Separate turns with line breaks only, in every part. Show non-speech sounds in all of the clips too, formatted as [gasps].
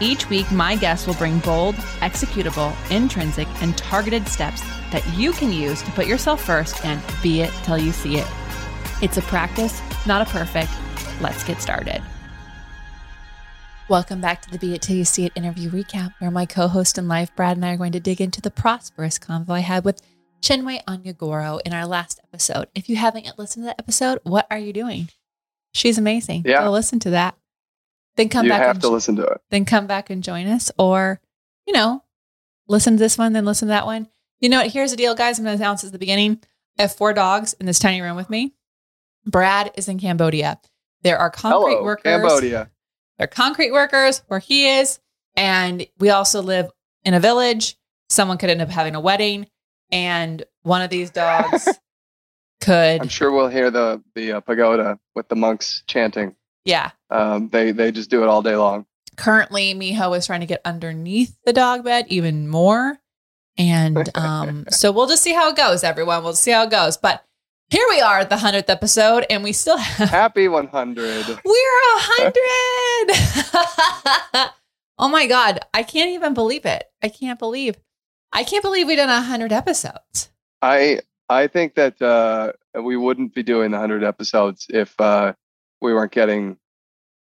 Each week, my guests will bring bold, executable, intrinsic, and targeted steps that you can use to put yourself first and be it till you see it. It's a practice, not a perfect. Let's get started. Welcome back to the Be It Till You See It interview recap, where my co host in life, Brad, and I are going to dig into the prosperous convo I had with Chinwe Onyeagoro in our last episode. If you haven't yet listened to that episode, what are you doing? She's amazing.
Yeah.
Go listen to that. Then come
you
back
have
and
to listen to it.
then come back and join us or you know listen to this one then listen to that one. You know what? Here's the deal guys. I'm going to announce at the beginning. I have four dogs in this tiny room with me. Brad is in cambodia. There are concrete
Hello,
workers.
Cambodia.
they're concrete workers where he is and we also live in a village. Someone could end up having a wedding and one of these dogs [laughs] could
I'm sure we'll hear the the uh, pagoda with the monks chanting.
Yeah
Um, they they just do it all day long.
currently Miho is trying to get underneath the dog bed even more. And [laughs] um, so we'll just see how it goes, everyone. We'll see how it goes. But here we are at the 100th episode, and we still have,
Happy 100.
we're a 100. [laughs] oh my God. I can't even believe it. I can't believe, I can't believe we've done a 100 episodes.
I I think that uh, we wouldn't be doing the 100 episodes if uh, we weren't getting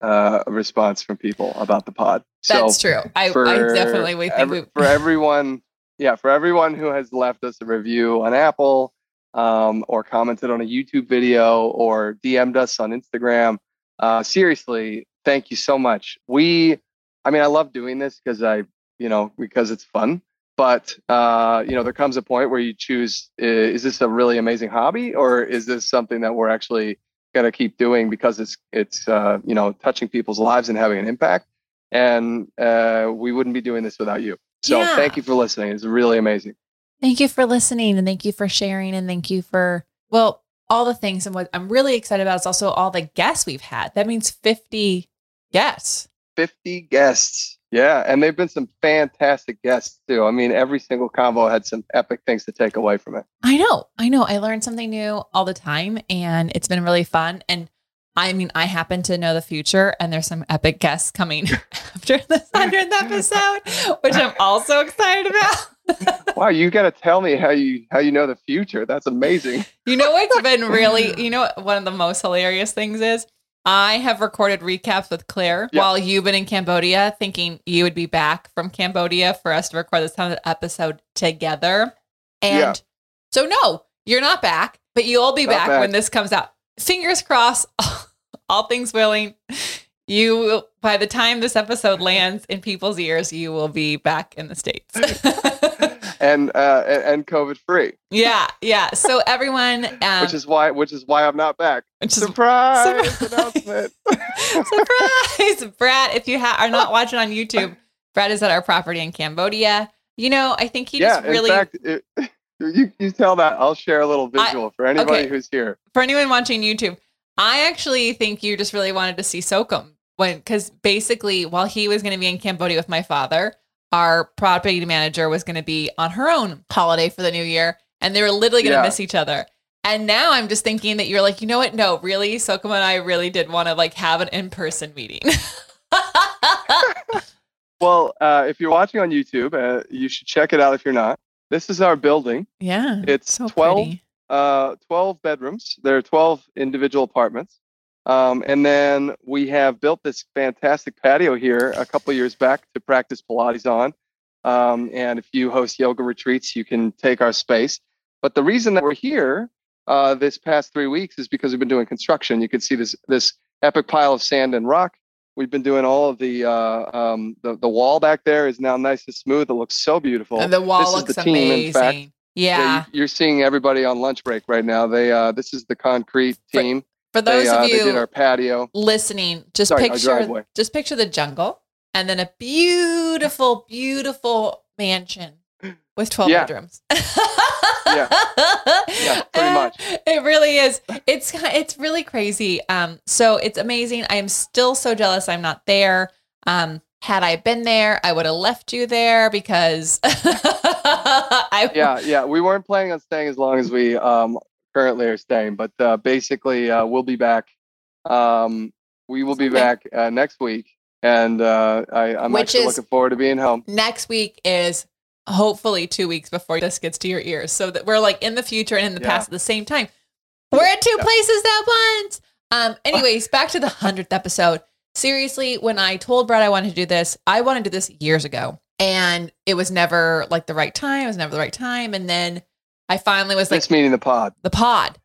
uh, a response from people about the pod.
That's true. I, I definitely we think
every-
we,
for everyone, yeah, for everyone who has left us a review on Apple, um, or commented on a YouTube video, or DM'd us on Instagram. Uh, seriously, thank you so much. We, I mean, I love doing this because I, you know, because it's fun. But uh, you know, there comes a point where you choose: is this a really amazing hobby, or is this something that we're actually going to keep doing because it's it's uh, you know touching people's lives and having an impact? and uh, we wouldn't be doing this without you. So
Yeah.
thank you for listening. It's really amazing.
Thank you for listening and thank you for sharing and thank you for, well, all the things. And what I'm really excited about is also all the guests we've had. That means 50 guests.
50 guests. Yeah, and they've been some fantastic guests too. I mean, every single convo had some epic things to take away from it.
I know. I know. I learn something new all the time and it's been really fun. And I mean, I happen to know the future and there's some epic guests coming [laughs] after the 100th episode, which I'm also excited about. [laughs]
Wow, you got to tell me how you how you know the future. That's amazing.
You know what's been really, you know, what one of the most hilarious things is I have recorded recaps with Claire
Yeah.
while you've been in Cambodia, thinking you would be back from Cambodia for us to record this kind of episode together. And
Yeah.
so, no, you're not back, but you'll be back,
back.
when this comes out. Fingers crossed, [laughs] all things willing. You, will- by the time this episode lands in people's ears, you will be back in the States. [laughs]
and uh, and COVID free,
yeah, yeah. So, everyone, [laughs] um,
which is why which is why I'm not back. Surprise [laughs]
Surprise.
announcement. [laughs]
Surprise! Brad, if you ha- are not watching on YouTube, Brad is at our property in Cambodia. You know, I think he
yeah,
just really,
in fact, it, you you tell that. I'll share a little visual for anybody
okay.
who's here.
for anyone watching YouTube, I actually think you just really wanted to see Sokum when, because basically, while he was going to be in Cambodia with my father, our property manager was going to be on her own holiday for the new year, and they were literally going to
Yeah.
miss each other. And now I'm just thinking that you're like, you know what? No, really, Sokum and I really did want to like have an in person meeting. [laughs]
Well, uh, if you're watching on YouTube, uh, you should check it out if you're not. This is our building.
yeah,
It's
so
12,
pretty.
uh, 12 bedrooms. There are 12 individual apartments. Um, and then we have built this fantastic patio here a couple years back to practice Pilates on. Um, and if you host yoga retreats, you can take our space. But the reason that we're here uh, this past three weeks is because we've been doing construction. You can see this this epic pile of sand and rock. We've been doing all of the uh, um, the the wall back there is now nice and smooth. It looks so beautiful.
And the wall
this is the team, in fact.
yeah.
you, are seeing everybody on lunch break right now. They uh, this is the concrete team.
For those
they, uh,
of
they did
you
our patio.
listening, just
Sorry,
picture just picture the jungle and then a beautiful, beautiful mansion with 12
Yeah.
bedrooms. [laughs]
Yeah. Yeah, pretty much. [laughs]
It really is. It's it's really crazy. Um, so it's amazing. I am still so jealous I'm not there. Um, had I been there, I would have left you there because [laughs] I
yeah, yeah. We weren't planning on staying as long as we um, currently are staying, but uh, basically, uh, we'll be back. Um, we will be back uh, next week, and uh, I, I'm
Which
actually looking forward to being home.
next week is hopefully two weeks before this gets to your ears. So that we're like in the future and in the
Yeah.
past at the same time. We're at two
Yeah.
places at once. Um, [laughs] anyways, back to the hundredth episode. Seriously, when I told Brad I wanted to do this, I wanted to do this years ago. And it was never like the right time. It was never the right time. And then I finally was like,
This meeting the pod.
the pod.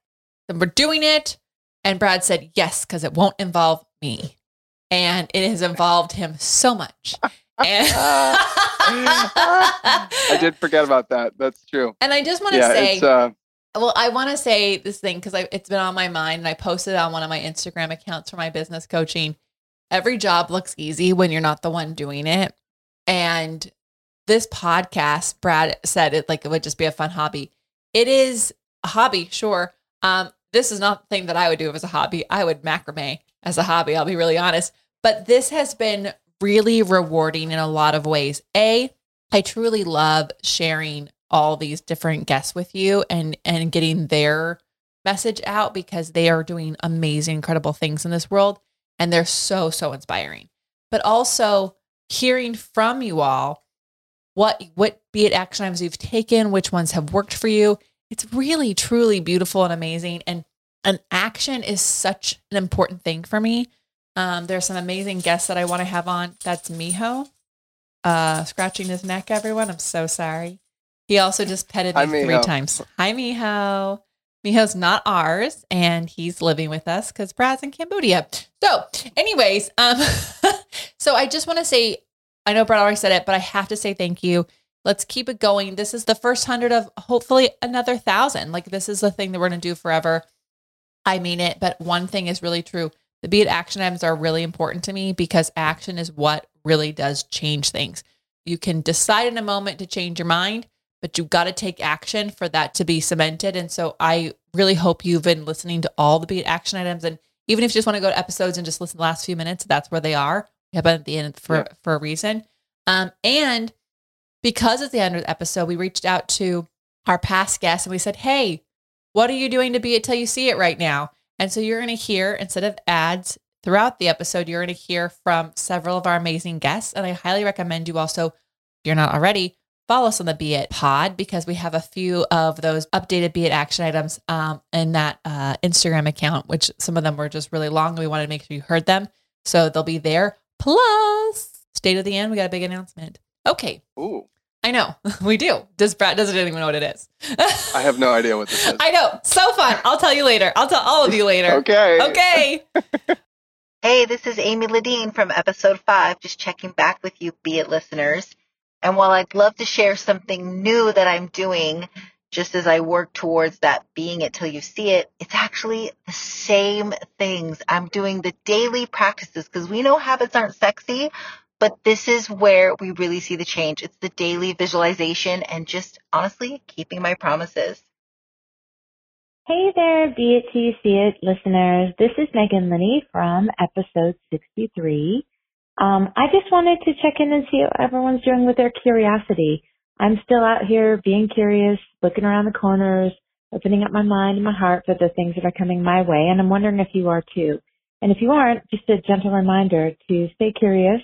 Then we're doing it. And Brad said, yes, because it won't involve me. And it has involved him so much. [laughs] And
I did forget about that. That's true.
And I just want to
Yeah,
say,
uh,
well, I want to say this thing because it's been on my mind and I posted it on one of my Instagram accounts for my business coaching. Every job looks easy when you're not the one doing it. And this podcast, Brad said it like it would just be a fun hobby. It is a hobby, sure. Um, this is not the thing that I would do as a hobby. I would macrame as a hobby, I'll be really honest. But this has been really rewarding in a lot of ways. A, I truly love sharing all these different guests with you and and getting their message out because they are doing amazing incredible things in this world and they're so so inspiring but also hearing from you all what what be it action items you've taken which ones have worked for you. It's really truly beautiful and amazing. And an action is such an important thing for me. Um, there's some amazing guests that i want to have on. That's miho. Uh, scratching his neck everyone. I'm so sorry. He also just petted me
Hi,
three times. Hi, Miho. Miho's not ours, and he's living with us because Brad's in Cambodia. So, anyways, um, [laughs] so I just want to say, I know Brad already said it, but I have to say thank you. Let's keep it going. This is the first hundred of hopefully another thousand. Like this is the thing that we're gonna do forever. I mean it, but one thing is really true. The be it action items are really important to me because action is what really does change things. You can decide in a moment to change your mind, but you've got to take action for that to be cemented. And so I really hope you've been listening to all the be it action items. And even if you just want to go to episodes and just listen the last few minutes, that's where they are. Have at the end for,
Yeah.
for a reason. Um, and because it's the end of the episode, we reached out to our past guests and we said, Hey, what are you doing to be it till you see it right now? And so you're going to hear, instead of ads throughout the episode, you're going to hear from several of our amazing guests. And I highly recommend you also, if you're not already, follow us on the Be It Pod because we have a few of those updated Be It action items um, in that uh, Instagram account, which some of them were just really long. And we wanted to make sure you heard them. So they'll be there. Plus, stay to the end. We got a big announcement. Okay.
ooh,
I know [laughs] we do. Does Brad doesn't even know what it is?
I have no idea what this [laughs] is.
I know. So fun. I'll tell you later. I'll tell all of you later.
Okay.
Okay. [laughs]
Hey, this is Amy Ladine from episode five, just checking back with you, be it listeners. And while I'd love to share something new that I'm doing, just as I work towards that being it till you see it, it's actually the same things. I'm doing the daily practices because we know habits aren't sexy, but this is where we really see the change. It's the daily visualization and just honestly keeping my promises.
Hey there, Be It Till You See It listeners. This is Megan Linney from episode 63. Um, I just wanted to check in and see how everyone's doing with their curiosity. I'm still out here being curious, looking around the corners, opening up my mind and my heart for the things that are coming my way, and I'm wondering if you are too. And if you aren't, just a gentle reminder to stay curious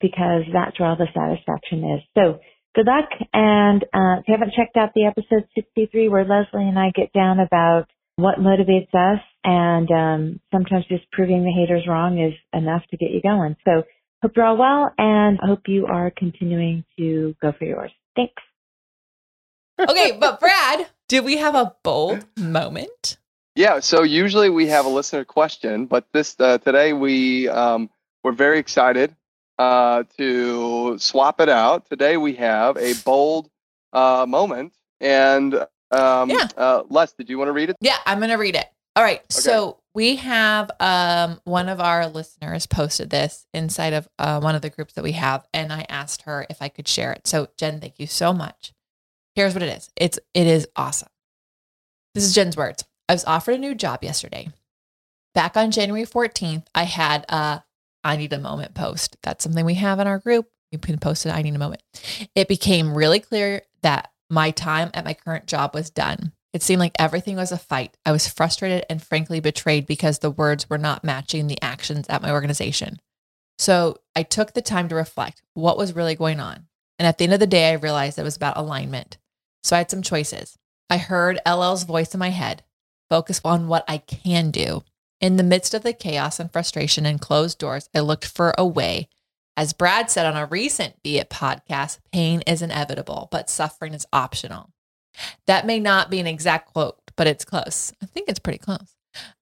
because that's where all the satisfaction is. So good luck. And uh, if you haven't checked out the episode 63 where Lesley and I get down about what motivates us and um, sometimes just proving the haters wrong is enough to get you going. So hope you're all well and I hope you are continuing to go for yours. Thanks.
Okay, but [laughs] Brad, did we have a bold moment?
Yeah. So usually we have a listener question, but this uh, today we um, we're very excited uh, to swap it out. Today we have a bold uh, moment, and um,
Yeah.
uh, Les, did you want to read it?
Yeah, I'm gonna read it. All right. So we have um one of our listeners posted this inside of uh, one of the groups that we have, and I asked her if I could share it. So Jen, thank you so much. Here's what it is. It's it is awesome. This is Jen's words. I was offered a new job yesterday. Back on January 14th, I had a I need a moment post. That's something we have in our group. You can post it, I need a moment. It became really clear that my time at my current job was done. It seemed like everything was a fight. I was frustrated and frankly betrayed because the words were not matching the actions at my organization. So I took the time to reflect what was really going on. And at the end of the day, I realized it was about alignment. So I had some choices. I heard LL's voice in my head, focus on what I can do. In the midst of the chaos and frustration and closed doors, I looked for a way. As Brad said on a recent Be It podcast, pain is inevitable, but suffering is optional. That may not be an exact quote, but it's close. I think it's pretty close.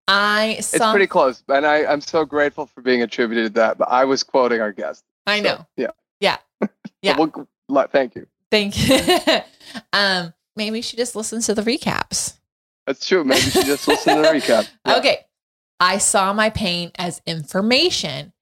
I
saw, It's pretty close. And I, I'm so grateful for being attributed to that. But I was quoting our guest.
I know. So,
yeah.
Yeah. [laughs] Yeah.
well, thank you.
Thank you. [laughs] um, maybe she just listens to the recaps.
That's true. Maybe she just listens to the recap. [laughs]
Yeah. Okay. I saw my pain as information.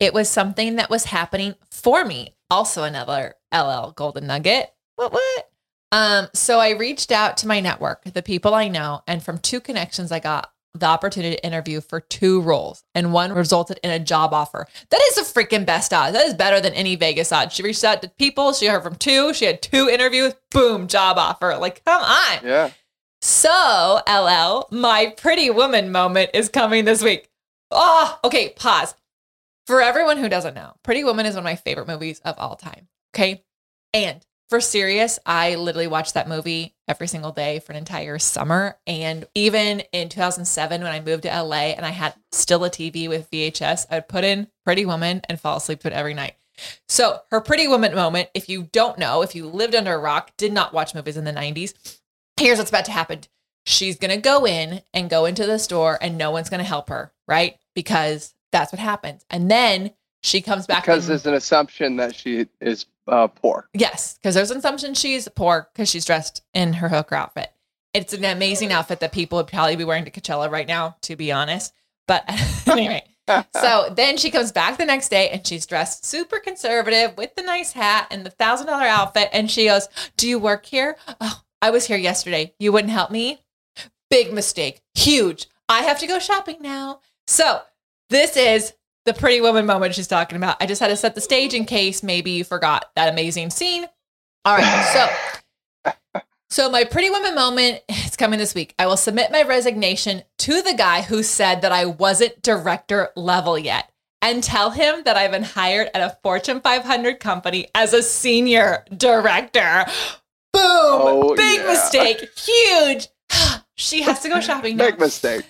It was something that was happening for me. Also another LL golden nugget. What what? Um, so I reached out to my network, the people I know, and from two connections, I got the opportunity to interview for two roles, and one resulted in a job offer. That is the freaking best odds. That is better than any Vegas odds. She reached out to people, she heard from two, she had two interviews, boom, job offer. Like, come on.
Yeah.
So, LL, my pretty woman moment is coming this week. Oh, okay, pause. For everyone who doesn't know, Pretty Woman is one of my favorite movies of all time. Okay. And for serious, I literally watched that movie every single day for an entire summer. And even in 2007, when I moved to LA and I had still a TV with VHS, I'd put in Pretty Woman and fall asleep to it every night. So, her Pretty Woman moment, if you don't know, if you lived under a rock, did not watch movies in the 90s, here's what's about to happen. She's going to go in and go into the store and no one's going to help her, right? Because that's what happens. And then she comes back
because and, there's an assumption that she is uh, poor.
Yes, because there's an assumption she's poor because she's dressed in her hooker outfit. It's an amazing outfit that people would probably be wearing to Coachella right now, to be honest. But [laughs] anyway, so then she comes back the next day and she's dressed super conservative with the nice hat and the thousand dollar outfit. And she goes, Do you work here? Oh, I was here yesterday. You wouldn't help me? Big mistake. Huge. I have to go shopping now. So this is the pretty woman moment she's talking about. I just had to set the stage in case maybe you forgot that amazing scene. All right. [laughs] So, so my pretty woman moment is coming this week. I will submit my resignation to the guy who said that I wasn't director level yet and tell him that I've been hired at a Fortune 500 company as a senior director. Boom! Oh, Big yeah. mistake. Huge. [gasps] she has to go shopping now.
Big mistake.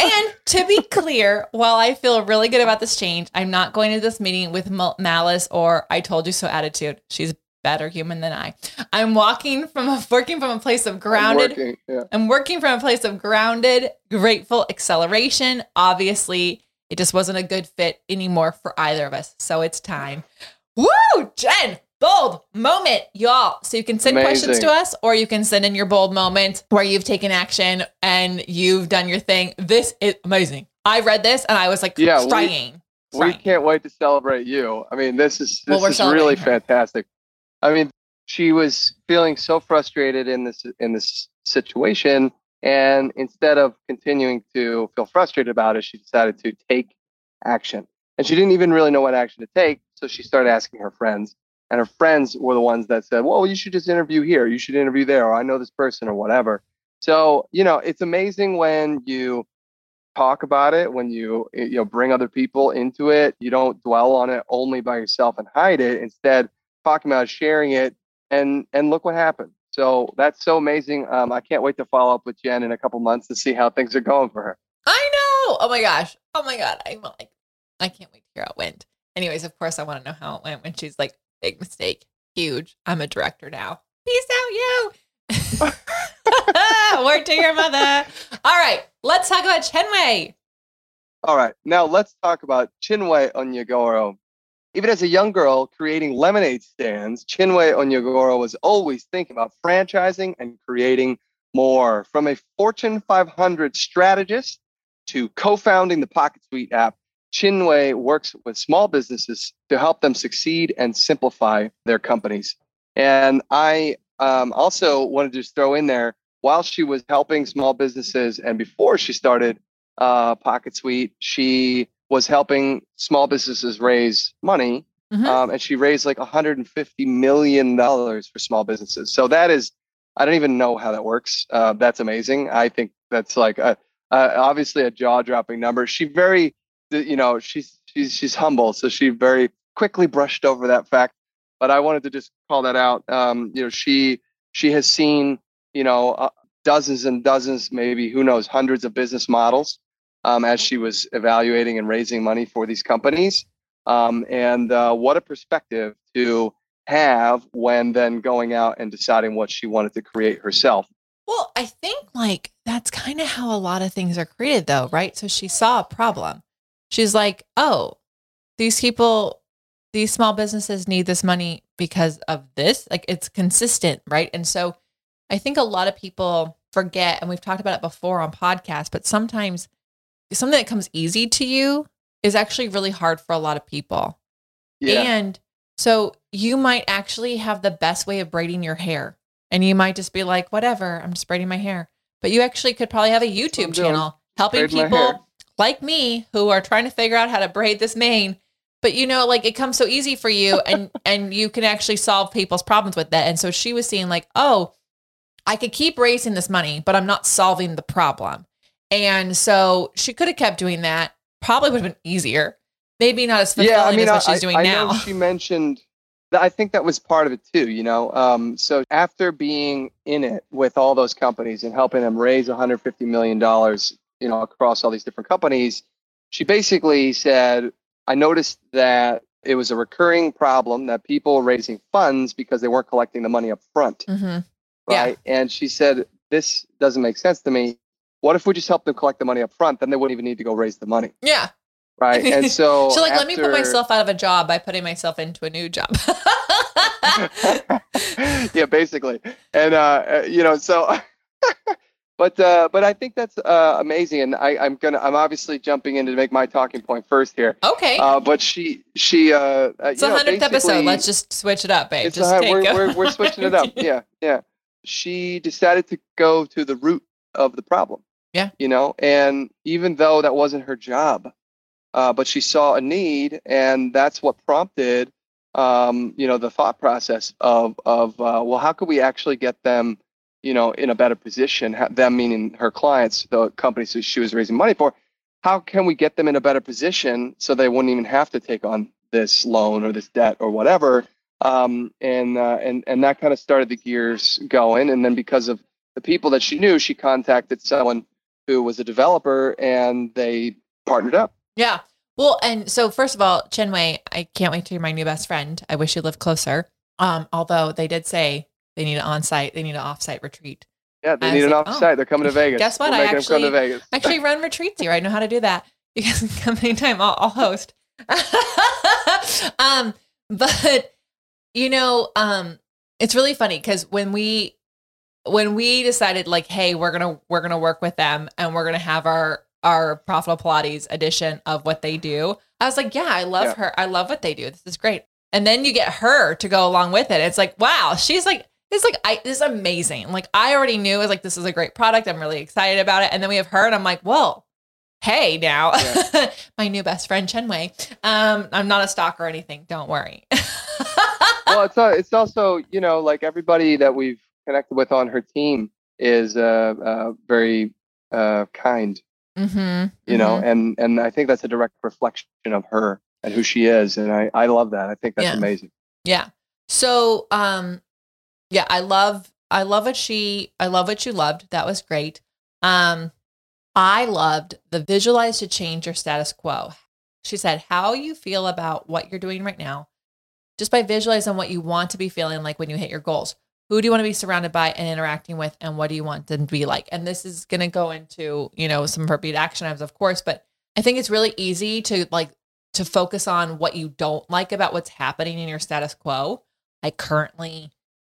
And to be clear, while I feel really good about this change, I'm not going to this meeting with malice or I told you so attitude. She's a better human than I. I'm walking from a working from a place of grounded. I'm working, yeah. I'm working from a place of grounded, grateful acceleration. Obviously, it just wasn't a good fit anymore for either of us. So it's time. Woo, Jen, bold moment, y'all. So you can send Amazing. questions to us or you can send in your bold moment where you've taken action and you've done your thing. This is amazing. I read this and I was like yeah, crying.
We, we can't wait to celebrate you. I mean, this is this well, is really her. fantastic. I mean, she was feeling so frustrated in this in this situation and instead of continuing to feel frustrated about it, she decided to take action. And she didn't even really know what action to take, so she started asking her friends and her friends were the ones that said, "Well, you should just interview here. You should interview there, or I know this person, or whatever." So you know, it's amazing when you talk about it, when you you know bring other people into it. You don't dwell on it only by yourself and hide it. Instead, talking about sharing it, and and look what happened. So that's so amazing. Um, I can't wait to follow up with Jen in a couple months to see how things are going for her.
I know. Oh my gosh. Oh my god. I'm like, I can't wait to hear how it went. Anyways, of course, I want to know how it went when she's like, Big mistake. Huge. I'm a director now. Peace out, you. [laughs] Word to your mother. All right, let's talk about Chinwe.
All right, now let's talk about Chinwe Onyeagoro. Even as a young girl creating lemonade stands, Chinwe Onyeagoro was always thinking about franchising and creating more. From a Fortune 500 strategist to co founding the Pocket Suite app, Chinwe works with small businesses to help them succeed and simplify their companies. And I um, also wanted to just throw in there while she was helping small businesses and before she started uh, Pocket Suite, she was helping small businesses raise money.
Mhm.
Um, and she raised like 150 million dollars for small businesses. So that is, I don't even know how that works. Uh, that's amazing. I think that's like a, uh, obviously a jaw-dropping number. She very, you know, she's she's she's humble, so she very quickly brushed over that fact. But I wanted to just call that out. Um, you know, she she has seen you know uh, dozens and dozens, maybe who knows, hundreds of business models um, as she was evaluating and raising money for these companies. Um, and uh, what a perspective to have when then going out and deciding what she wanted to create herself.
Well, I think like that's kind of how a lot of things are created, though, right? So she saw a problem. She's like, oh, these people, these small businesses need this money because of this. Like it's consistent, right? And so I think a lot of people forget, and we've talked about it before on podcasts, but sometimes something that comes easy to you is actually really hard for a lot of people.
Yeah.
And so you might actually have the best way of braiding your hair. And you might just be like, whatever, I'm just braiding my hair. But you actually could probably have a YouTube channel helping
Braid my hair.
people like me who are trying to figure out how to braid this mane. But you know, like it comes so easy for you [laughs] and and you can actually solve people's problems with that. And so she was seeing like, oh, I could keep raising this money, but I'm not solving the problem. And so she could have kept doing that. Probably would have been easier. Maybe not as fulfilling
yeah, I mean,
as what
I,
she's doing
I
now.
know she mentioned. that I think that was part of it too. You know, um, so after being in it with all those companies and helping them raise 150 million dollars, you know, across all these different companies, she basically said, "I noticed that it was a recurring problem that people were raising funds because they weren't collecting the money up front,
hmm Yeah.
right?" And she said, "This doesn't make sense to me. What if we just help them collect the money up front? Then they wouldn't even need to go raise the money."
Yeah.
right? And [laughs] so,
So like, let me put myself out of a job by putting myself into a new job. [laughs]
yeah, basically, and uh, uh, you know, so, [laughs] but uh, but I think that's uh, amazing, and I, I'm gonna I'm obviously jumping in to make my talking point first here.
okay.
Uh, but she she uh, uh
it's
you
a hundredth episode. Let's just switch it up, babe. just take
we're, we're we're switching it up. [laughs] Yeah, yeah. She decided to go to the root of the problem.
Yeah.
You know, and even though that wasn't her job, uh, but she saw a need, and that's what prompted, um, you know, the thought process of of uh, well, how could we actually get them, you know, in a better position? Them meaning her clients, the companies that she was raising money for. How can we get them in a better position so they wouldn't even have to take on this loan or this debt or whatever? um, and uh, and and that kind of started the gears going. And then because of the people that she knew, she contacted someone who was a developer, and they partnered up.
Yeah. Well, and so first of all, Chinwe, I can't wait to hear my new best friend. I wish you lived closer. Um, although they did say they need an on-site, they need an off-site retreat.
Yeah, they
I
need an
like,
offsite. They're coming to Vegas.
Guess what?
We're
I
making them come to
actually-
Vegas.
Actually run retreats here. I know how to do that. [laughs] You guys can come anytime. I'll, I'll host. [laughs] um, but you know, um, it's really funny because when we when we decided like, hey, we're gonna we're gonna work with them and we're gonna have our our profitable Pilates edition of what they do. I was like, yeah, I love
Yeah.
her. I love what they do. This is great. And then you get her to go along with it. It's like, wow, she's like, it's like, I, this is amazing. Like, I already knew it was like, this is a great product. I'm really excited about it. And then we have her, and I'm like, whoa, hey, now, [laughs] my new best friend, Chinwe. Um, I'm not a stalker or anything. Don't worry. [laughs]
well, it's uh, it's also you know like everybody that we've connected with on her team is uh, uh very uh kind,
mm-hmm,
you know, and and I think that's a direct reflection of her and who she is, and I I love that. I think that's
Yeah.
amazing.
Yeah. So, um, yeah, I love, I love what she, I love what you loved. That was great. Um, I loved the visualize to change your status quo. She said, how you feel about what you're doing right now, just by visualizing what you want to be feeling like when you hit your goals. Who do you want to be surrounded by and interacting with, and what do you want them to be like? And this is going to go into, you know, some be it action items, of course, but I think it's really easy to like to focus on what you don't like about what's happening in your status quo. I currently,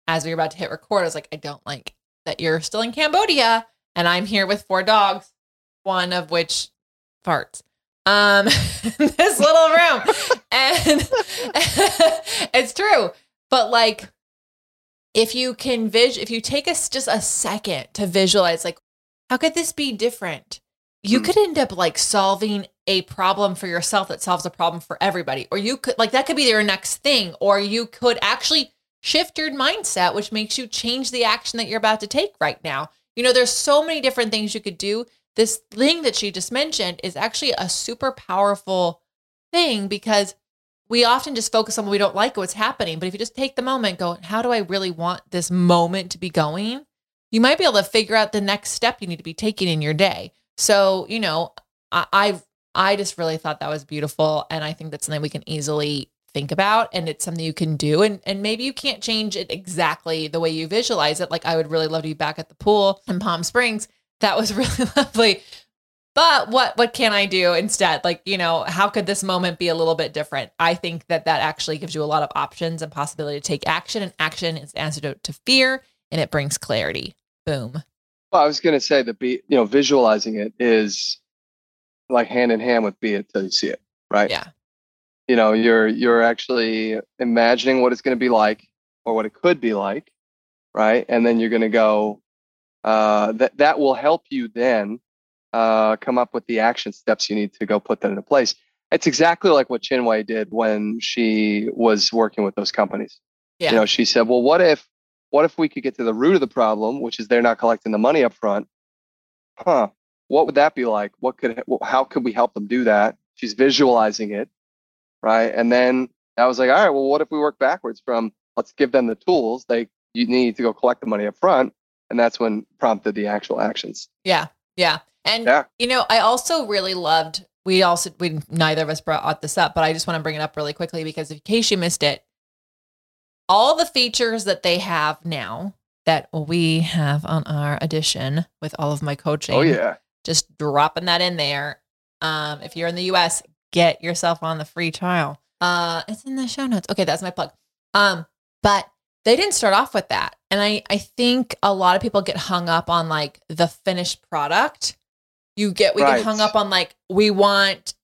as we were about to hit record, I was like, I don't like that you're still in Cambodia and I'm here with four dogs, one of which farts. Um, in [laughs] this little room. [laughs] and [laughs] it's true. But like, if you can vis if you take us just a second to visualize like how could this be different you
Hmm.
could end up like solving a problem for yourself that solves a problem for everybody or you could like that could be your next thing or you could actually shift your mindset which makes you change the action that you're about to take right now. You know there's so many different things you could do. This thing that she just mentioned is actually a super powerful thing because we often just focus on what we don't like what's happening. But if you just take the moment go how do i really want this moment to be going? You might be able to figure out the next step you need to be taking in your day. So you know i I've, i just really thought that was beautiful. And i think that's something we can easily think about and it's something you can do and and maybe you can't change it exactly the way you visualize it. Like i would really love to be back at the pool in palm springs. That was [laughs] really lovely. But what what can i do instead? Like you know how could this moment be a little bit different? I think that that actually gives you a lot of options and possibility to take action and action is antidote to fear and it brings clarity. Boom.
Well, I was going to say that be you know visualizing it is like hand in hand with be it till you see it, right?
yeah
You know, you're you're actually imagining what it's going to be like or what it could be like, right? And then you're going to go. Uh, that that will help you then uh, come up with the action steps you need to go put that into place. It's exactly like what Chinwe did when she was working with those companies.
yeah
You know, she said, "Well, what if, what if we could get to the root of the problem, which is they're not collecting the money up front? Huh? What would that be like? What could, how could we help them do that?" She's visualizing it, right? And then I was like, "All right, well, what if we work backwards from let's give them the tools they you need to go collect the money up front, and that's when prompted the actual actions."
Yeah, yeah, and
Yeah.
you know, I also really loved. We also we neither of us brought this up, but I just want to bring it up really quickly because in case you missed it, all the features that they have now that we have on our edition with all of my coaching.
Oh yeah,
just dropping that in there. Um, if you're in the US, get yourself on the free trial. Uh, it's in the show notes. Okay, that's my plug. Um, but they didn't start off with that. And I, I think a lot of people get hung up on like the finished product. You get we
Right.
get hung up on like we want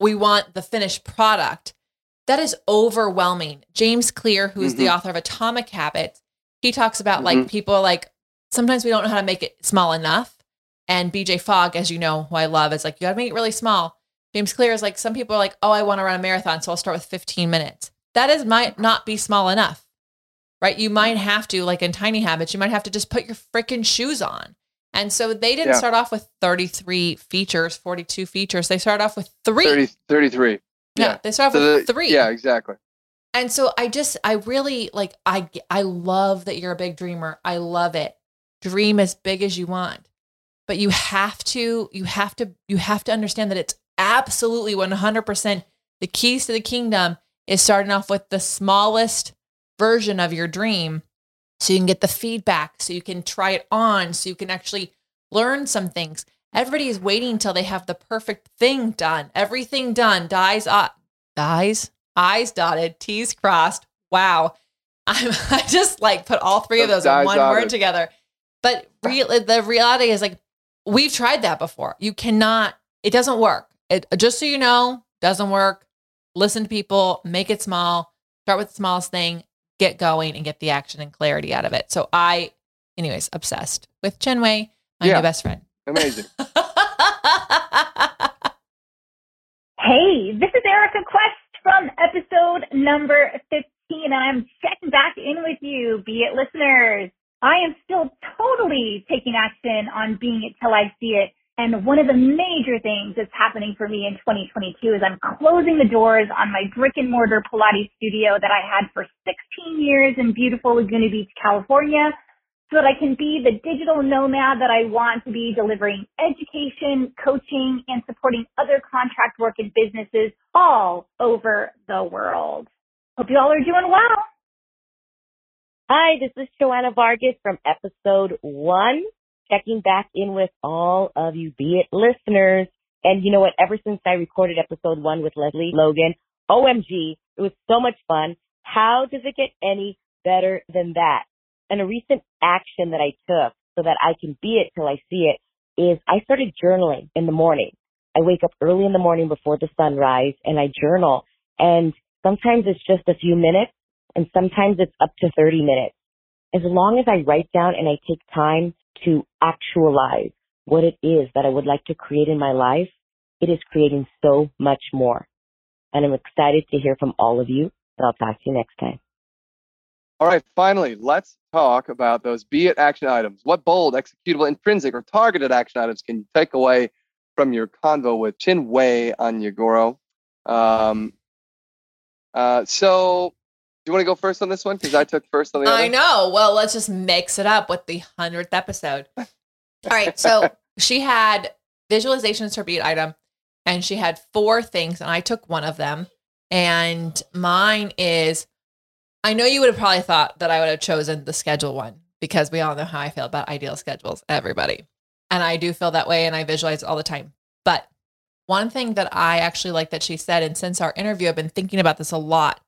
we want the finished product. That is overwhelming. James Clear, who is the author of Atomic Habits, he talks about like people are like sometimes we don't know how to make it small enough. And BJ Fogg, as you know, who I love, is like, you gotta make it really small. James Clear is like, some people are like, oh, I want to run a marathon, so I'll start with 15 minutes. That is might not be small enough, right? You might mm-hmm. have to, like in Tiny Habits, you might have to just put your freaking shoes on. And so they didn't
Yeah.
start off with 33 features, 42 features. They started off with three.
30, 33.
yeah.
yeah.
they started off
So
with
the-
three.
Yeah, exactly.
And so I just I really like I I love that you're a big dreamer. I love it. Dream as big as you want. But you have to you have to you have to understand that it's absolutely 100% the keys to the kingdom is starting off with the smallest version of your dream so you can get the feedback so you can try it on so you can actually learn some things. Everybody is waiting until they have the perfect thing done. Everything done, dies up, dies, eyes dotted, T's crossed. Wow. [laughs] I'm, I just like put all three of those in one
dotted.
word together. But real, the reality is like, we've tried that before. You cannot, it doesn't work. It, just so you know, doesn't work. Listen to people, make it small, start with the smallest thing, get going and get the action and clarity out of it. So I, anyways, obsessed with Chinwe, my
Yeah.
new best friend.
Amazing. [laughs]
Hey, this is Erica Quest from episode number 15, and I'm checking back in with you, be it listeners. I am still totally taking action on being it till I see it. And one of the major things that's happening for me in 2022 is I'm closing the doors on my brick and mortar Pilates studio that I had for 16 years in beautiful Laguna Beach, California so that I can be the digital nomad that I want to be delivering education, coaching, and supporting other contract work and businesses all over the world. Hope you all are doing well.
Hi, this is Joanna Vargas from episode one, checking back in with all of you Be It listeners. And you know what? Ever since I recorded episode one with Lesley Logan, OMG, it was so much fun. How does it get any better than that? And a recent action that I took so that I can be it till I see it is I started journaling in the morning. I wake up early in the morning before the sunrise and I journal. And sometimes it's just a few minutes and sometimes it's up to 30 minutes. as long as I write down and I take time to actualize what it is that I would like to create in my life, it is creating so much more. And I'm excited to hear from all of you. And I'll talk to you next time.
All right, finally, let's talk about those be it action items. What bold, executable, intrinsic, or targeted action items can you take away from your convo with Chinwe Onyeagoro? Um, uh, so, you want to go first on this one? Because I took first on the other.
I know. Well, let's just mix it up with the hundredth episode. All right. So [laughs] she had visualizations her be it item, and she had four things, and I took one of them. And mine is I know you would have probably thought that I would have chosen the schedule one because we all know how I feel about ideal schedules, everybody. And I do feel that way and I visualize all the time. But one thing that I actually like that she said, and since our interview, I've been thinking about this a lot,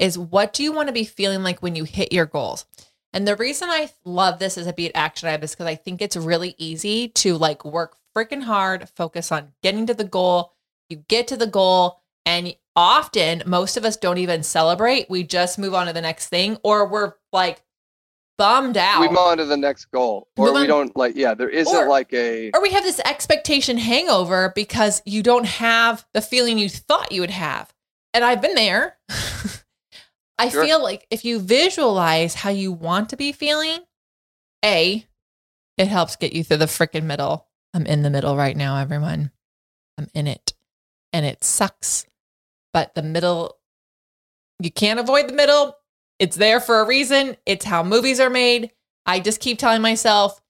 is what do you want to be feeling like when you hit your goals? And the reason I love this as a be it action item is because I think it's really easy to like work freaking hard, focus on getting to the goal. You get to the goal, and often most of us don't even celebrate. We just move on to the next thing, or we're like bummed out.
We move on to the next goal, or we don't like. Yeah, there isn't
Or-
like a.
or we have this expectation hangover because you don't have the feeling you thought you would have. And I've been there. [laughs] I
Sure.
feel like if you visualize how you want to be feeling, A, it helps get you through the freaking middle. I'm in the middle right now, everyone. I'm in it. And it sucks. But the middle, you can't avoid the middle. It's there for a reason. It's how movies are made. I just keep telling myself,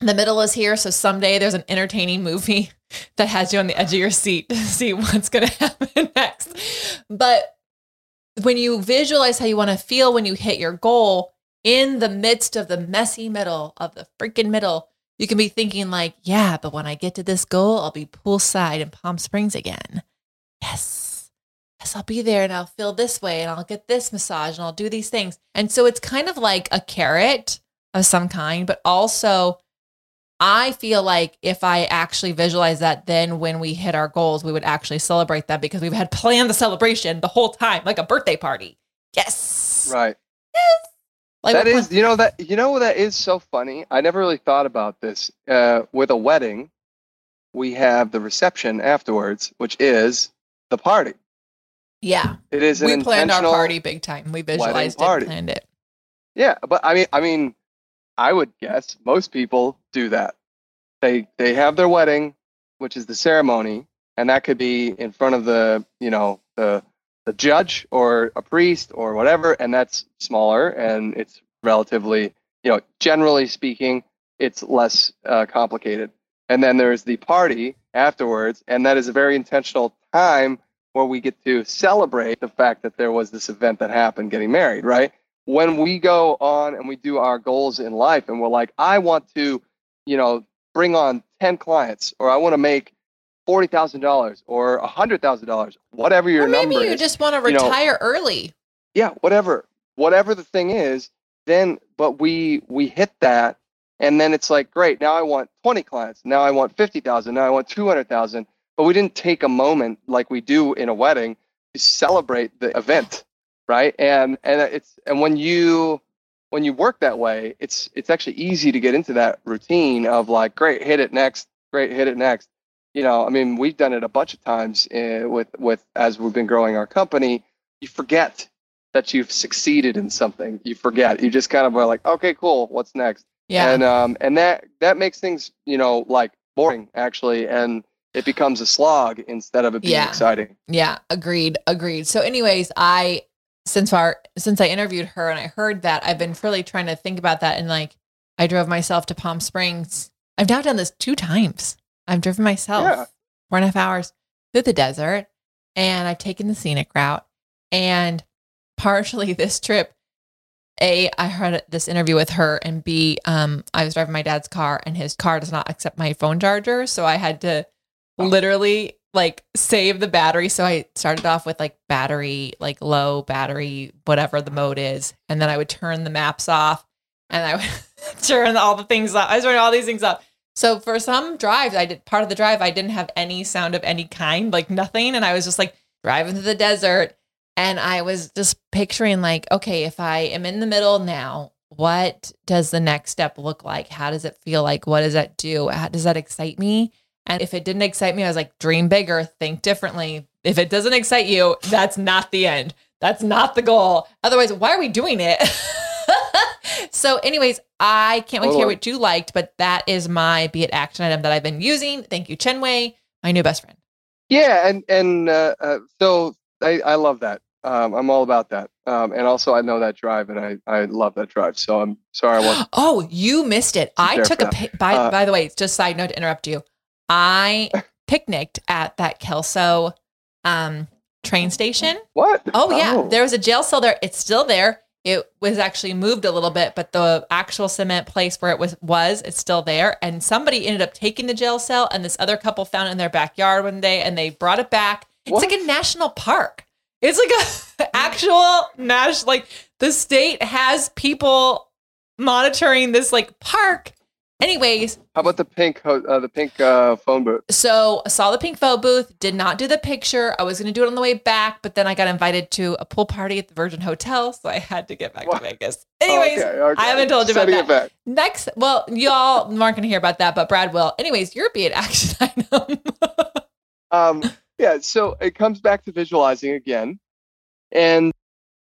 the middle is here. So someday there's an entertaining movie [laughs] that has you on the edge of your seat to see what's going [laughs] to happen next. But when you visualize how you want to feel when you hit your goal in the midst of the messy middle of the freaking middle, you can be thinking, like, yeah, but when I get to this goal, I'll be poolside in Palm Springs again. Yes. Yes, I'll be there and I'll feel this way and I'll get this massage and I'll do these things. And so it's kind of like a carrot of some kind, but also I feel like if I actually visualize that, then when we hit our goals, we would actually celebrate them because we've had [laughs] planned the celebration the whole time, like a birthday party. Yes.
Right.
Like
that
we're
you know that you know that is so funny. I never really thought about this. Uh, with a wedding, we have the reception afterwards, which is the party.
Yeah.
It is an
We planned our party big time. We visualized it,
party.
planned it.
Yeah, but I mean, I mean, I would guess most people do that. They they have their wedding, which is the ceremony, and that could be in front of the you know the the judge or a priest or whatever, and that's smaller and it's relatively you know generally speaking it's less uh, complicated. And then there's the party afterwards, and that is a very intentional time where we get to celebrate the fact that there was this event that happened, getting married, right? when we go on and we do our goals in life and we're like i want to you know bring on 10 clients or i want to make $40000 or $100000 whatever your
or maybe
number
you
is
just want to
you know-
retire early.
yeah whatever whatever the thing is then but we we hit that and then it's like great now i want 20 clients now i want 50000 now i want 200000 but we didn't take a moment like we do in a wedding to celebrate the event right and and it's and when you when you work that way it's it's actually easy to get into that routine of like great hit it next great hit it next you know i mean we've done it a bunch of times uh, with with as we've been growing our company you forget that you've succeeded in something you forget you just kind of are like okay cool what's next
Yeah.
and um and that that makes things you know like boring actually and it becomes a slog instead of it being
Yeah.
exciting
Yeah, agreed, agreed. So, anyways, I since our since I interviewed her and I heard that, I've been really trying to think about that. And like, I drove myself to Palm Springs. I've now done this two times. I've driven myself
Yeah.
four and a half hours through the desert, and I've taken the scenic route. And partially [laughs] this trip, a I heard this interview with her, and b um I was driving my dad's car, and his car does not accept my phone charger, so I had to literally like save the battery. So I started off with like battery, like low battery, whatever the mode is. And then I would turn the maps off and I would [laughs] turn all the things off. I was turning all these things off. So for some drives, I did part of the drive, I didn't have any sound of any kind, like nothing. And I was just like driving through the desert. And I was just picturing like, okay, if I am in the middle now, what does the next step look like? How does it feel like? What does that do? How, does that excite me? And if it didn't excite me, I was like, dream bigger, think differently. If it doesn't excite you, that's not the end. That's not the goal. Otherwise, why are we doing it? [laughs] so, anyways, I can't wait to hear what you liked, but that is my be it action item that I've been using. Thank you, Chinwe, my new best friend.
Yeah, and and uh, uh, so I, I love that. Um, I'm all about that. Um, and also, I know that drive, and I, I love that drive. So I'm sorry I wasn't.
Oh, you missed it. I took a pi- by uh, by the way, just side note to interrupt you. I picnicked at that Kelso um, train station.
What?
Oh yeah, oh. there was a jail cell there. It's still there. It was actually moved a little bit, but the actual cement place where it was was it's still there. And somebody ended up taking the jail cell, and this other couple found it in their backyard one day, and they brought it back. It's like a national park. It's like a [laughs] actual national like the state has people monitoring this like park. Anyways,
how about the pink uh, the pink uh, phone booth?
So I saw the pink phone booth. Did not do the picture. I was going to do it on the way back, but then I got invited to a pool party at the Virgin Hotel, so I had to get back what? to Vegas. Anyways, okay, okay. I haven't told you Setting about that. Next, well, y'all aren't going to hear about that, but Brad will. Anyways, your be it action item.
um, yeah, so it comes back to visualizing again. And,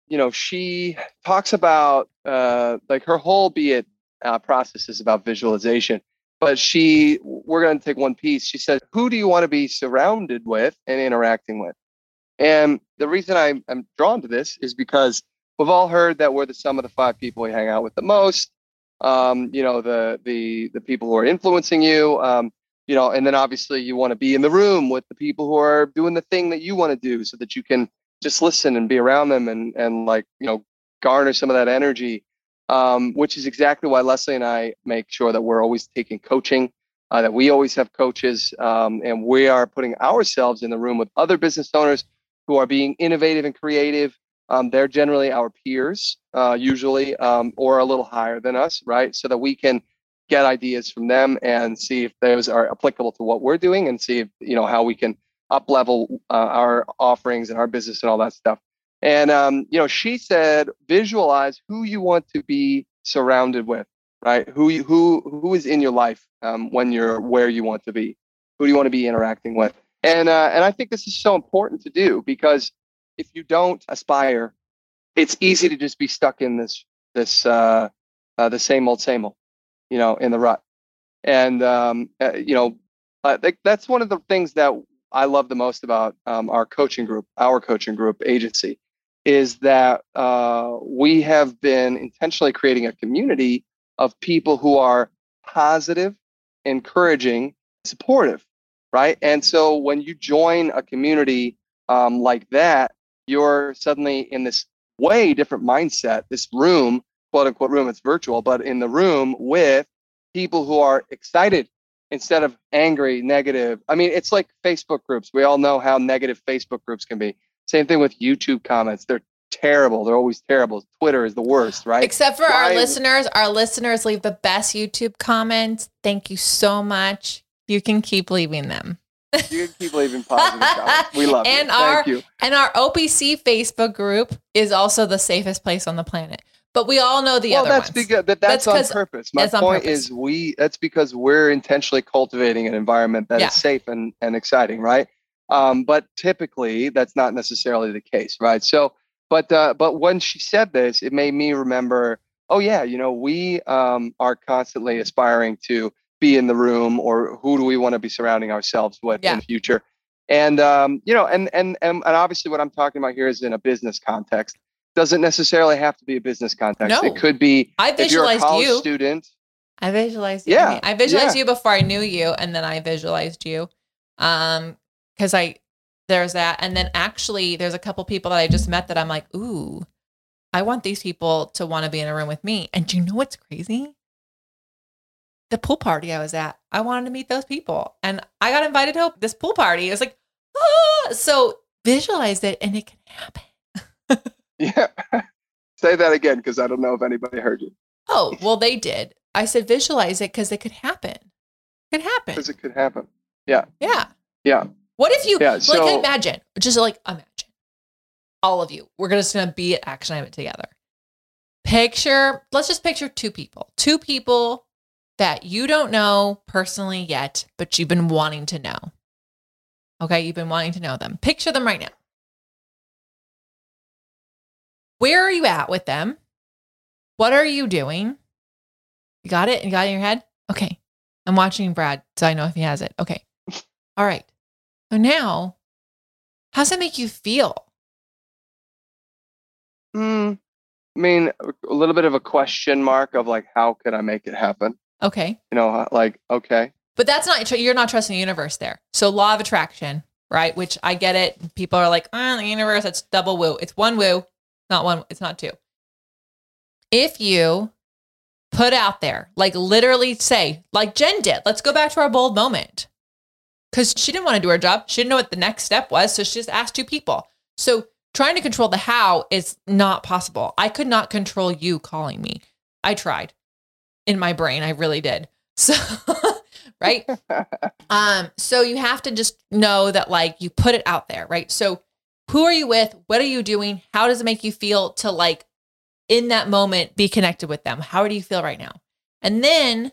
you know, she talks about uh, like her whole be it uh, process is about visualization. But she, we're going to take one piece. She says, Who do you want to be surrounded with and interacting with? And the reason I'm, I'm drawn to this is because we've all heard that we're the sum of the five people we hang out with the most. Um, you know, the the the people who are influencing you. Um, you know, and then obviously you want to be in the room with the people who are doing the thing that you want to do so that you can just listen and be around them and and like, you know, garner some of that energy. Um, which is exactly why Lesley and I make sure that we're always taking coaching, uh, that we always have coaches, um, and we are putting ourselves in the room with other business owners who are being innovative and creative. Um, they're generally our peers, uh, usually, um, or a little higher than us, right? So that we can get ideas from them and see if those are applicable to what we're doing and see if, you know how we can up level uh, our offerings and our business and all that stuff and um, you know she said visualize who you want to be surrounded with right? Who you, who who is in your life um, when you're where you want to be. Who do you want to be interacting with? And uh, and i think this is so important to do because if you don't aspire it's easy to just be stuck in this this uh, uh, the same old same old you know, in the rut. And um, uh, you know, that's one of the things that I love the most about um, our coaching group, our coaching group agency, is that uh, we have been intentionally creating a community of people who are positive, encouraging, supportive, right? And so when you join a community um, like that, you're suddenly in this way different mindset, this room quote unquote room, it's virtual, but in the room with people who are excited instead of angry, negative. I mean, it's like Facebook groups. We all know how negative Facebook groups can be. Same thing with YouTube comments. They're terrible. They're always terrible. Twitter is the worst, right?
Except for Why? our listeners. Our listeners leave the best YouTube comments. Thank you so much. You can keep leaving them.
You can keep leaving positive comments. We love
and
you.
Our,
Thank you.
And our OPC Facebook group is also the safest place on the planet. But we all know the
well,
other
that's
ones.
because that, that's, that's on purpose. My point purpose. is we that's because we're intentionally cultivating an environment that yeah. is safe and, and exciting, right? Um, but typically that's not necessarily the case, right? So but uh, but when she said this, it made me remember, oh yeah, you know, we um, are constantly aspiring to be in the room or who do we want to be surrounding ourselves with yeah. in the future. And um, you know, and, and and and obviously what I'm talking about here is in a business context doesn't necessarily have to be a business context. No. It could be
I visualized if
you. student.
I visualized you. Yeah. I visualized yeah. you before I knew you and then I visualized you. Um cuz I there's that and then actually there's a couple people that I just met that I'm like, "Ooh, I want these people to want to be in a room with me." And do you know what's crazy? The pool party I was at, I wanted to meet those people. And I got invited to this pool party. It was like, ah! so visualize it and it can happen. [laughs]
Yeah. Say that again because I don't know if anybody heard you.
Oh, well, they did. I said visualize it because it could happen. It could happen.
Because it could happen. Yeah.
Yeah.
Yeah.
What if you, yeah, so, like, imagine, just like imagine, all of you, we're just to be at Action Item together. Picture, let's just picture two people, two people that you don't know personally yet, but you've been wanting to know. Okay, you've been wanting to know them. Picture them right now. Where are you at with them? What are you doing? You got it? You got it in your head? Okay. I'm watching Brad, so I know if he has it. Okay. All right. So now, how's that make you feel?
Hmm. I mean, a little bit of a question mark of like, how could I make it happen?
Okay.
You know, like, okay,
But that's not, you're not trusting the universe there. So, law of attraction, right? Which I get it. People are like, ah, the universe, that's double woo. It's one woo, not one, it's not two. If you put out there, like literally say, like Jen did, let's go back to our bold moment. Because she didn't want to do her job. She didn't know what the next step was. So she just asked two people. So trying to control the how is not possible. I could not control you calling me. I tried in my brain. I really did. [laughs] So, right? [laughs] Um, so you have to just know that like you put it out there, right? So who are you with? What are you doing? How does it make you feel to like in that moment be connected with them? How do you feel right now? And then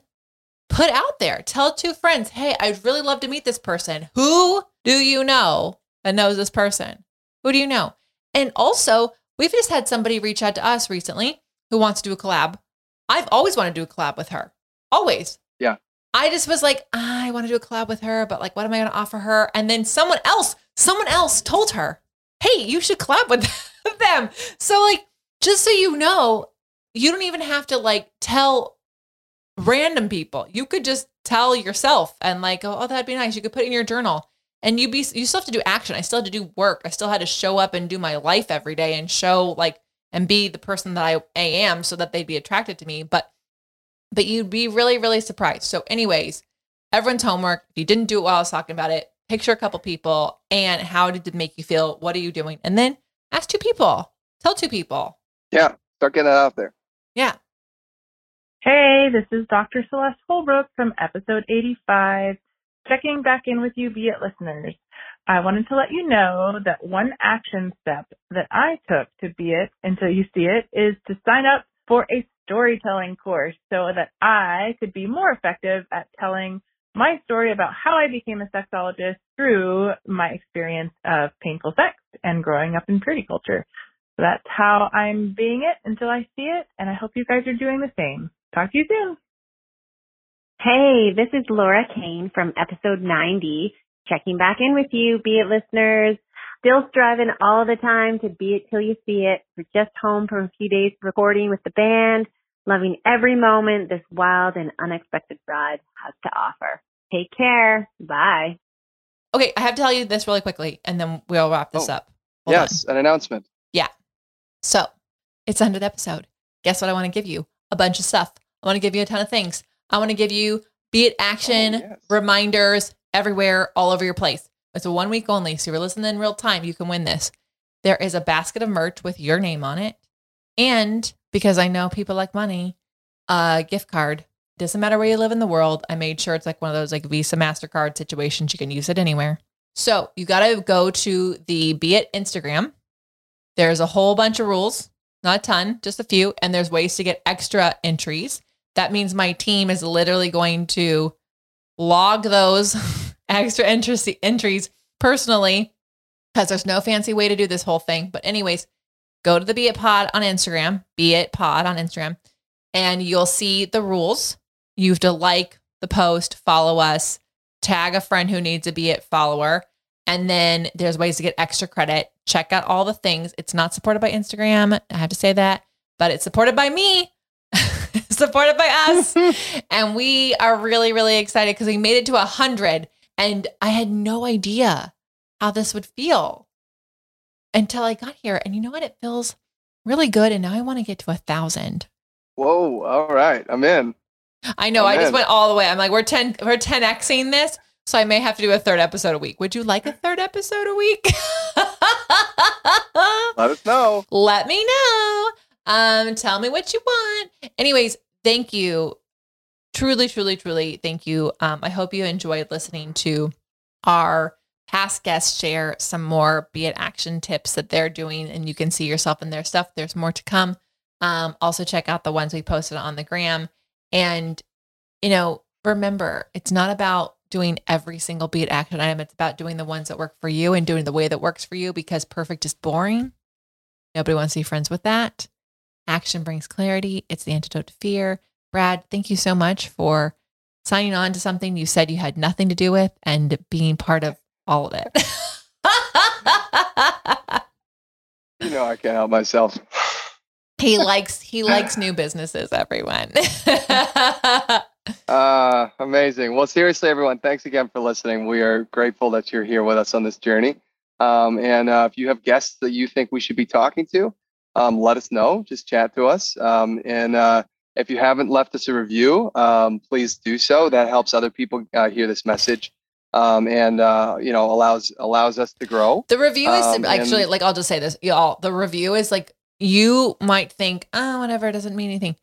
put out there, tell two friends, hey, I'd really love to meet this person. Who do you know that knows this person? Who do you know? And also, we've just had somebody reach out to us recently who wants to do a collab. I've always wanted to do a collab with her. Always.
Yeah.
I just was like, "Ah, I want to do a collab with her, but like, what am I going to offer her? And then someone else, someone else told her, hey, you should collab with [laughs] them. So, like, just so you know, you don't even have to like tell random people. You could just tell yourself and like, oh, oh that'd be nice. You could put it in your journal. And you be you still have to do action. I still had to do work. I still had to show up and do my life every day and show like and be the person that I, I am so that they'd be attracted to me. But but you'd be really, really surprised. So, anyways, everyone's homework. If you didn't do it while I was talking about it, picture a couple people and how did it make you feel? What are you doing? And then ask two people. Tell two people.
yeah, start getting that out there.
Yeah.
Hey, this is Dr. Celeste Holbrook from episode 85, checking back in with you, be it listeners. I wanted to let you know that one action step that I took to be it until you see it is to sign up for a storytelling course so that I could be more effective at telling my story about how I became a sexologist through my experience of painful sex and growing up in purity culture. So that's how I'm being it until I see it, and I hope you guys are doing the same. Talk to you soon.
Hey, this is Laura Kane from episode 90, checking back in with you, be it listeners. Still striving all the time to be it till you see it. We're just home from a few days recording with the band, loving every moment this wild and unexpected ride has to offer. Take care. Bye.
Okay, I have to tell you this really quickly and then we'll wrap this
Oh,
up. Hold on.
yes, an announcement. Yeah.
So it's the end of the episode. Guess what I want to give you? A bunch of stuff. I want to give you a ton of things. I want to give you be it action,
Oh, yes.
reminders everywhere, all over your place. It's a one week only. So you're listening in real time. You can win this. There is a basket of merch with your name on it. And because I know people like money, a gift card. Doesn't matter where you live in the world. I made sure it's like one of those like Visa MasterCard situations. You can use it anywhere. So you got to go to the Be It Instagram. There's a whole bunch of rules, not a ton, just a few. And there's ways to get extra entries. That means my team is literally going to log those [laughs] extra entries personally because there's no fancy way to do this whole thing. But, anyways, go to the Be It Pod on Instagram, Be It Pod on Instagram, and you'll see the rules. You have to like the post, follow us, tag a friend who needs a Be It follower. And then there's ways to get extra credit. Check out all the things. It's not supported by Instagram. I have to say that, but it's supported by me, [laughs] supported by us. [laughs] and we are really, really excited because we made it to a hundred. And I had no idea how this would feel until I got here. And you know what? It feels really good. And now I want to get to a thousand.
Whoa, all right, I'm in.
I know. I just went all the way. I'm like, we're 10, we're 10xing this. So I may have to do a third episode a week. Would you like a [laughs] third episode a week?
Let us know.
Let me know. Um, tell me what you want. Anyways, thank you. Truly, truly, truly, thank you. Um, I hope you enjoyed listening to our past guests share some more be it action tips that they're doing and you can see yourself in their stuff. There's more to come. Um, also check out the ones we posted on the gram. And, you know, remember, it's not about doing every single be it action item. It's about doing the ones that work for you and doing the way that works for you because perfect is boring. Nobody wants to be friends with that. Action brings clarity. It's the antidote to fear. Brad, thank you so much for signing on to something you said you had nothing to do with and being part of all of it. [laughs]
You know, I can't help myself.
he likes he likes new businesses, everyone. [laughs]
Uh, amazing. Well, seriously, everyone, thanks again for listening. We are grateful that you're here with us on this journey. Um, and uh, if you have guests that you think we should be talking to, um, let us know. Just chat to us. Um, and uh, if you haven't left us a review, um, please do so. That helps other people uh, hear this message. Um, and uh, you know allows allows us to grow.
The review is
Um,
actually
and-
like I'll just say this, y'all. The review is like you might think, oh, whatever, it doesn't mean anything.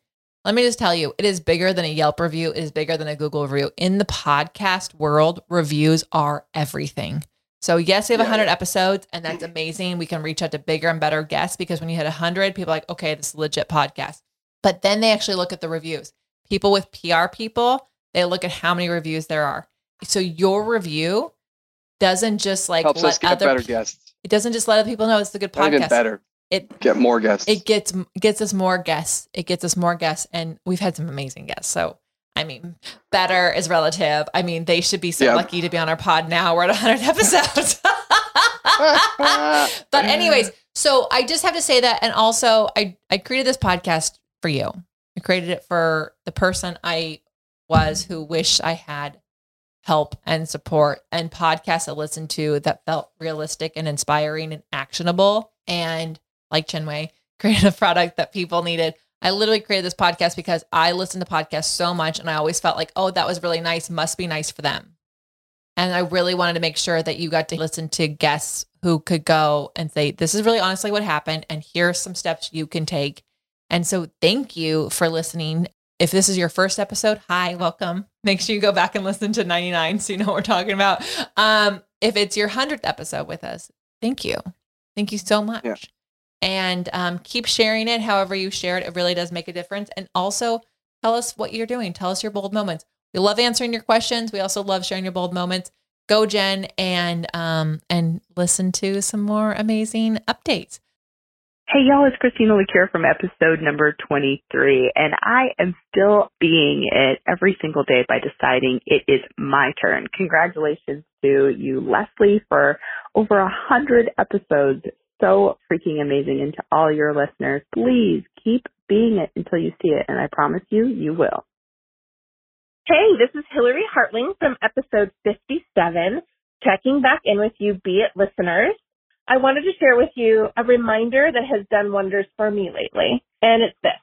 Let me just tell you, it is bigger than a Yelp review. It is bigger than a Google review. In the podcast world, reviews are everything. So yes, we have
Yeah,
100
yeah.
episodes, and that's amazing. We can reach out to bigger and better guests because when you hit 100, people are like, okay, this is a legit podcast. But then they actually look at the reviews. People with PR people, they look at how many reviews there are. So your review doesn't just like
helps
let
us get
other
better guests.
it doesn't just let other people know it's a good
Not even
podcast.
better.
It
Get more guests.
it gets gets us more guests. It gets us more guests, and we've had some amazing guests. So I mean, better is relative. I mean, they should be so
Yep.
lucky to be on our pod now. We're at 100 episodes. [laughs] but anyways, so I just have to say that, and also I I created this podcast for you. I created it for the person I was who wished I had help and support and podcasts I listened to that felt realistic and inspiring and actionable. And like Chinwe, [laughs] created a product that people needed. I literally created this podcast because I listened to podcasts so much and I always felt like, oh, that was really nice, must be nice for them. And I really wanted to make sure that you got to listen to guests who could go and say, this is really honestly what happened. And here are some steps you can take. And so thank you for listening. If this is your first episode, hi, welcome. Make sure you go back and listen to 99 so you know what we're talking about. Um, if it's your 100th episode with us, thank you. Thank you so much.
Yeah.
And um, keep sharing it however you share it. It really does make a difference. And also tell us what you're doing. Tell us your bold moments. We love answering your questions. We also love sharing your bold moments. Go, Jen, and um, and listen to some more amazing updates.
Hey y'all, it's Christina LaCure from episode number 23 and I am still being it every single day by deciding it is my turn. Congratulations to you, Lesley, for over a hundred episodes. So freaking amazing. And to all your listeners, please keep being it until you see it. And I promise you, you will.
Hey, this is Hillary Hartling from episode 57, checking back in with you, be it listeners. I wanted to share with you a reminder that has done wonders for me lately, and it's this.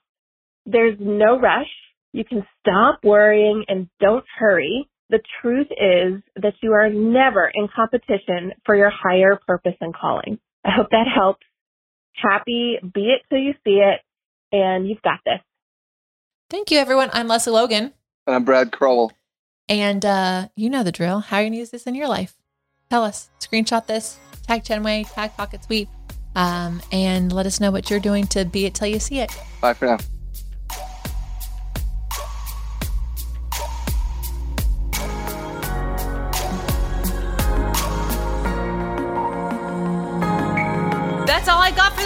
There's no rush. You can stop worrying and don't hurry. The truth is that you are never in competition for your higher purpose and calling. I hope that helps. Happy, be it till you see it, and you've got this.
Thank you, everyone. I'm Lesley Logan.
and I'm Brad Crowell.
And uh, you know the drill. How are you going to use this in your life? Tell us. Screenshot this. Tag Chinwe. Tag Pocket Suite. Um, and let us know what you're doing to be it till you see it.
Bye for now.